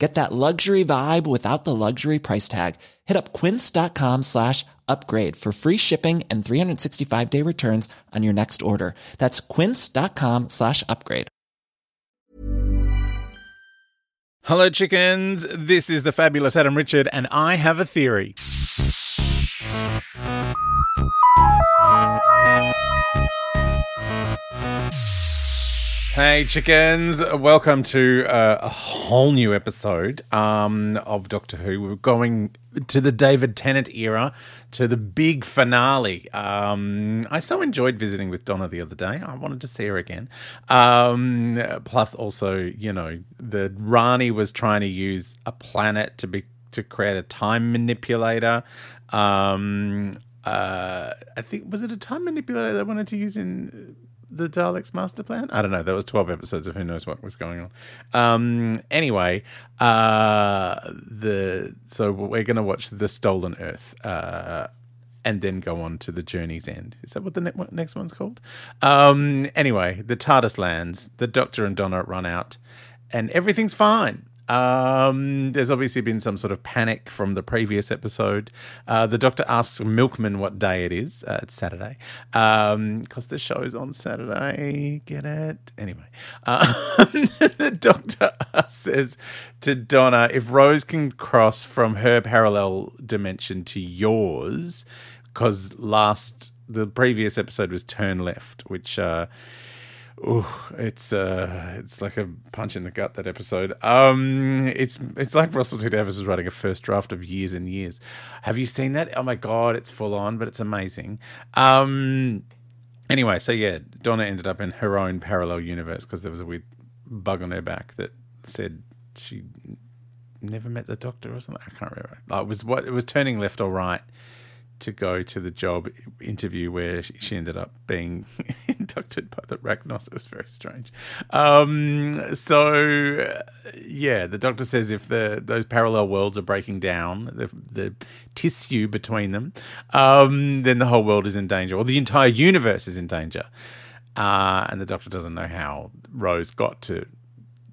Get that luxury vibe without the luxury price tag. Hit up quince.com slash upgrade for free shipping and 365 day returns on your next order. That's quince.com slash upgrade. Hello, chickens. This is the fabulous Adam Richard, and I have a theory. Hey, chickens. Welcome to uh, a whole new episode um, of Doctor Who. We're going to the David Tennant era, to the big finale. Um, I so enjoyed visiting with Donna the other day. I wanted to see her again. Um, plus, also, you know, the Rani was trying to use a planet to be to create a time manipulator. Um, uh, I think was it a time manipulator they wanted to use in the Daleks master plan? I don't know. There was 12 episodes of who knows what was going on. Um, anyway, uh, the so we're going to watch The Stolen Earth. Uh, and then go on to the journey's end. Is that what the ne- what next one's called? Um, anyway, the TARDIS lands. The Doctor and Donna run out, and everything's fine. Um, there's obviously been some sort of panic from the previous episode. Uh, the doctor asks Milkman what day it is. Uh, it's Saturday. Because the show's on Saturday. Get it? Anyway. Um, the doctor says to Donna if Rose can cross from her parallel dimension to yours, because last, the previous episode was Turn Left, which. Ooh, it's uh, it's like a punch in the gut that episode. Um, it's it's like Russell T Davies was writing a first draft of years and years. Have you seen that? Oh my god, it's full on, but it's amazing. Um, anyway, so yeah, Donna ended up in her own parallel universe because there was a weird bug on her back that said she never met the Doctor or something. I can't remember. Like, it was what it was turning left or right to go to the job interview where she, ended up being inducted by the Racnoss. It was very strange. Um, so, yeah, the doctor says if the those parallel worlds are breaking down, the, the tissue between them, um, then the whole world is in danger, or the entire universe is in danger. Uh, and the doctor doesn't know how Rose got to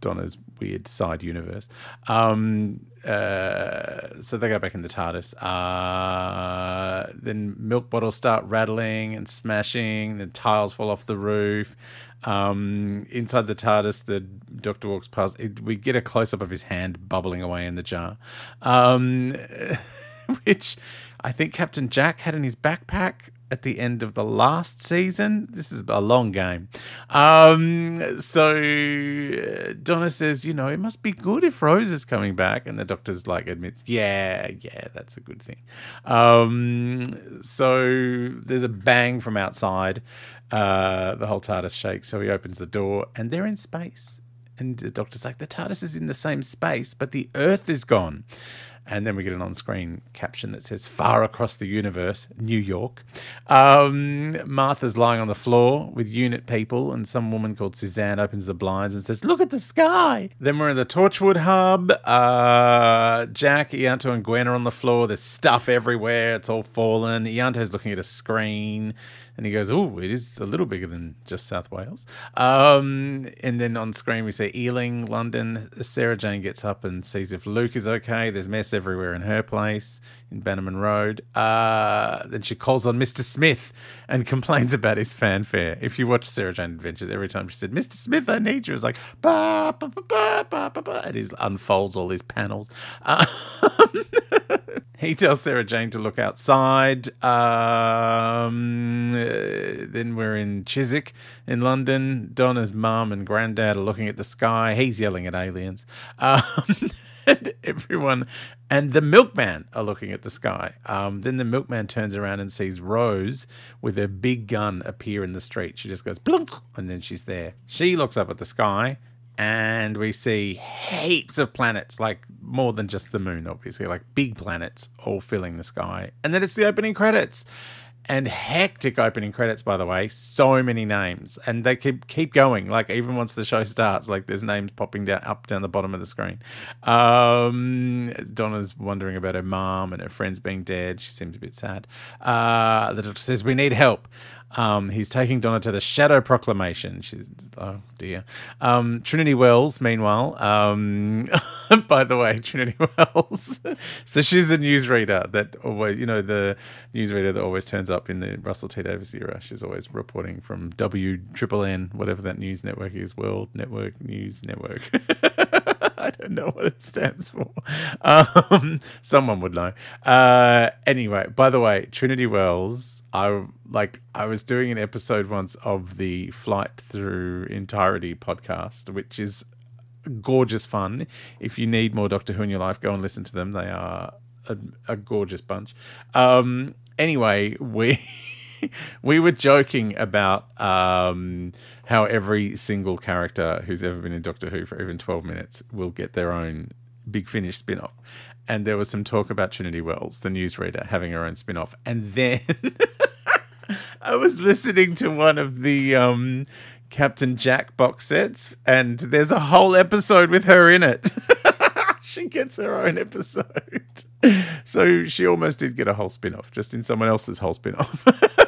Donna's weird side universe. Um, uh, so they go back in the TARDIS. Uh, then milk bottles start rattling and smashing. Then tiles fall off the roof. Um, inside the TARDIS, the Doctor walks past. It, we get a close up of his hand bubbling away in the jar, um, which I think Captain Jack had in his backpack at the end of the last season. This is a long game. Um, so uh, Donna says, you know, it must be good if Rose is coming back. And the doctor's like admits, yeah, yeah, that's a good thing. Um, so there's a bang from outside. Uh, the whole TARDIS shakes. So he opens the door and they're in space. And the doctor's like, the TARDIS is in the same space, but the Earth is gone. And then we get an on screen caption that says, Far across the universe, New York. Um, Martha's lying on the floor with unit people, and some woman called Suzanne opens the blinds and says, Look at the sky. Then we're in the Torchwood Hub. Uh, Jack, Ianto, and Gwen are on the floor. There's stuff everywhere. It's all fallen. Ianto's looking at a screen And he goes, "Oh, it is a little bigger than just South Wales." Um, and then on screen we see Ealing, London. Sarah Jane gets up and sees if Luke is okay. There's mess everywhere in her place in Bannerman Road. Uh, then she calls on Mr. Smith and complains about his fanfare. If you watch Sarah Jane Adventures, every time she said, "Mr. Smith, I need you," it's like ba ba ba ba ba ba, ba and he unfolds all his panels. Um, he tells Sarah Jane to look outside. Um, uh, then we're in Chiswick in London. Donna's mum and granddad are looking at the sky. He's yelling at aliens. Um, and everyone and the milkman are looking at the sky. Um, then the milkman turns around and sees Rose with her big gun appear in the street. She just goes blunk, and then she's there. She looks up at the sky and we see heaps of planets, like more than just the moon, obviously, like big planets all filling the sky. And then it's the opening credits. And hectic opening credits, by the way. So many names, and they keep keep going. Like even once the show starts, like there's names popping down up down the bottom of the screen. Um, Donna's wondering about her mom and her friends being dead. She seems a bit sad. Uh, the doctor says we need help. Um, he's taking Donna to the Shadow Proclamation. She's oh dear. Um, Trinity Wells, meanwhile, um, by the way, Trinity Wells. so she's the newsreader that always, you know, the newsreader that always turns up in the Russell T Davies era. She's always reporting from W Triple N, whatever that news network is, World Network News Network. I don't know what it stands for. Um, someone would know. Uh, anyway, by the way, Trinity Wells, I like. I was doing an episode once of the Flight Through Entirety podcast, which is gorgeous fun. If you need more Doctor Who in your life, go and listen to them. They are a, a gorgeous bunch. Um, anyway, we. we were joking about um, how every single character who's ever been in Doctor Who for even 12 minutes will get their own Big Finish spin off. And there was some talk about Trinity Wells, the newsreader, having her own spin off. And then I was listening to one of the um, Captain Jack box sets, and there's a whole episode with her in it. she gets her own episode. So she almost did get a whole spin off, just in someone else's whole spin off.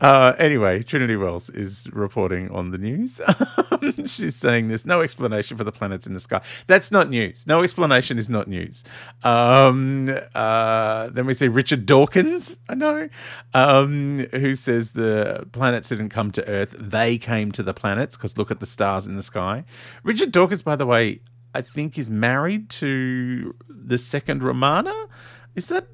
Uh, anyway, Trinity Wells is reporting on the news. She's saying there's no explanation for the planets in the sky. That's not news. No explanation is not news. Um, uh, then we see Richard Dawkins, I know, um, who says the planets didn't come to Earth. They came to the planets because look at the stars in the sky. Richard Dawkins, by the way, I think is married to the second Romana. Is that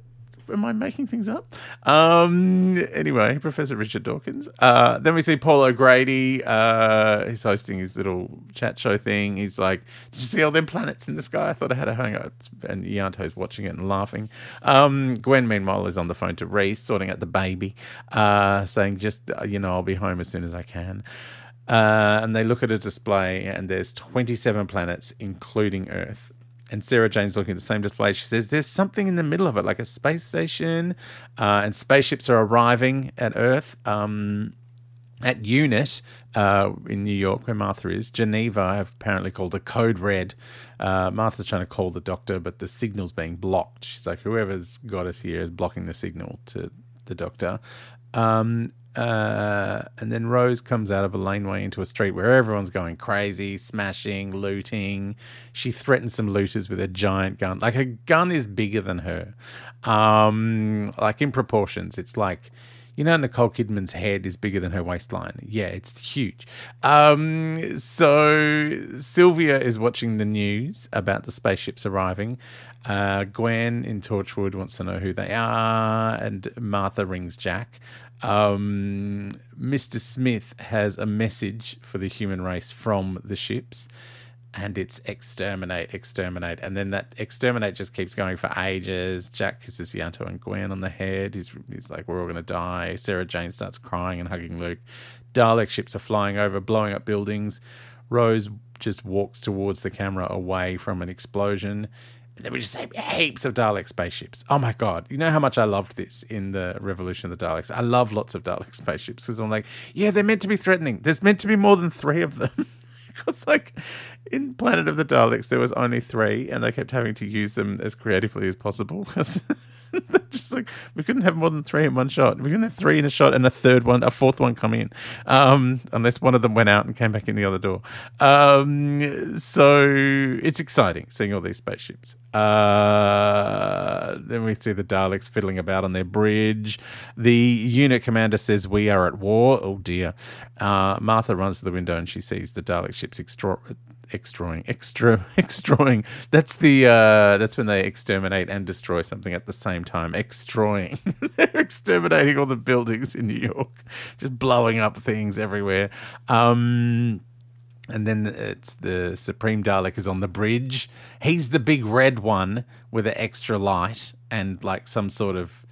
am I making things up? Um, anyway, Professor Richard Dawkins. Uh, then we see Paul O'Grady. Uh, he's hosting his little chat show thing. He's like, "Did you see all them planets in the sky? I thought I had a hangout." And Ianto's watching it and laughing. Um, Gwen, meanwhile, is on the phone to Rhys, sorting out the baby, uh, saying, "Just uh, you know, I'll be home as soon as I can." Uh, and they look at a display, and there's 27 planets, including Earth and Sarah Jane's looking at the same display. She says there's something in the middle of it, like a space station, uh, and spaceships are arriving at Earth. Um, at UNIT uh, in New York, where Martha is, Geneva have apparently called a code red. Uh, Martha's trying to call the doctor, but the signal's being blocked. She's like, whoever's got us here is blocking the signal to the doctor. Um, uh, and then Rose comes out of a laneway into a street where everyone's going crazy, smashing, looting. She threatens some looters with a giant gun. Like her gun is bigger than her, um, like in proportions. It's like you know Nicole Kidman's head is bigger than her waistline. Yeah, it's huge. Um, so Sylvia is watching the news about the spaceships arriving. Uh, Gwen in Torchwood wants to know who they are, and Martha rings Jack. Um, Mr. Smith has a message for the human race from the ships, and it's exterminate, exterminate. And then that exterminate just keeps going for ages. Jack kisses Ianto and Gwen on the head. He's, he's like, We're all going to die. Sarah Jane starts crying and hugging Luke. Dalek ships are flying over, blowing up buildings. Rose just walks towards the camera away from an explosion. And were just heaps of Dalek spaceships. Oh my god! You know how much I loved this in the Revolution of the Daleks. I love lots of Dalek spaceships because I'm like, yeah, they're meant to be threatening. There's meant to be more than three of them. because like in Planet of the Daleks there was only three, and they kept having to use them as creatively as possible just like we couldn't have more than three in one shot. We couldn't have three in a shot and a third one, a fourth one come in, um, unless one of them went out and came back in the other door. Um, so it's exciting seeing all these spaceships. Uh, then we see the Daleks fiddling about on their bridge. The unit commander says, "We are at war." Oh dear. Uh, Martha runs to the window and she sees the Dalek ships extra extroing extra extroing. That's the uh that's when they exterminate and destroy something at the same time. Extroing they're exterminating all the buildings in new york. Just blowing up things everywhere. Um and then it's the supreme dalek is on the bridge. He's the big red one with an extra light and like some sort of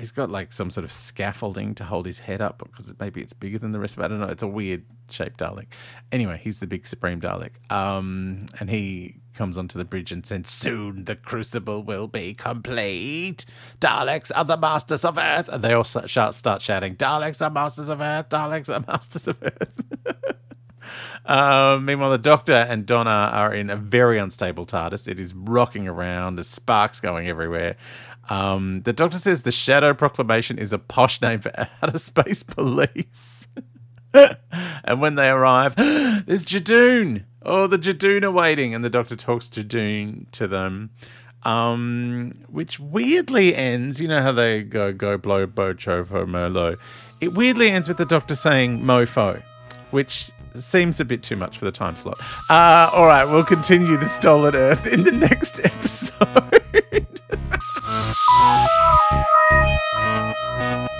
he's got like some sort of scaffolding to hold his head up because maybe it's bigger than the rest of it. I don't know. It's a weird shaped Dalek. Anyway, he's the big Supreme Dalek. Um, and he comes onto the bridge and says, Soon the crucible will be complete. Daleks are the masters of Earth. And they all start, start shouting, Daleks are masters of Earth. Daleks are masters of Earth. Um, meanwhile, the Doctor and Donna are in a very unstable TARDIS. It is rocking around. There's sparks going everywhere. Um, the Doctor says the Shadow Proclamation is a posh name for outer space police. and when they arrive, there's Judoon. Oh, the Judoon are waiting, and the Doctor talks Judoon to them. Um, which weirdly ends. You know how they go go blow bo chofo merlot. It weirdly ends with the Doctor saying mofo, which seems a bit too much for the time slot. Uh, all right, we'll continue the Stolen Earth in the next episode. Thank you.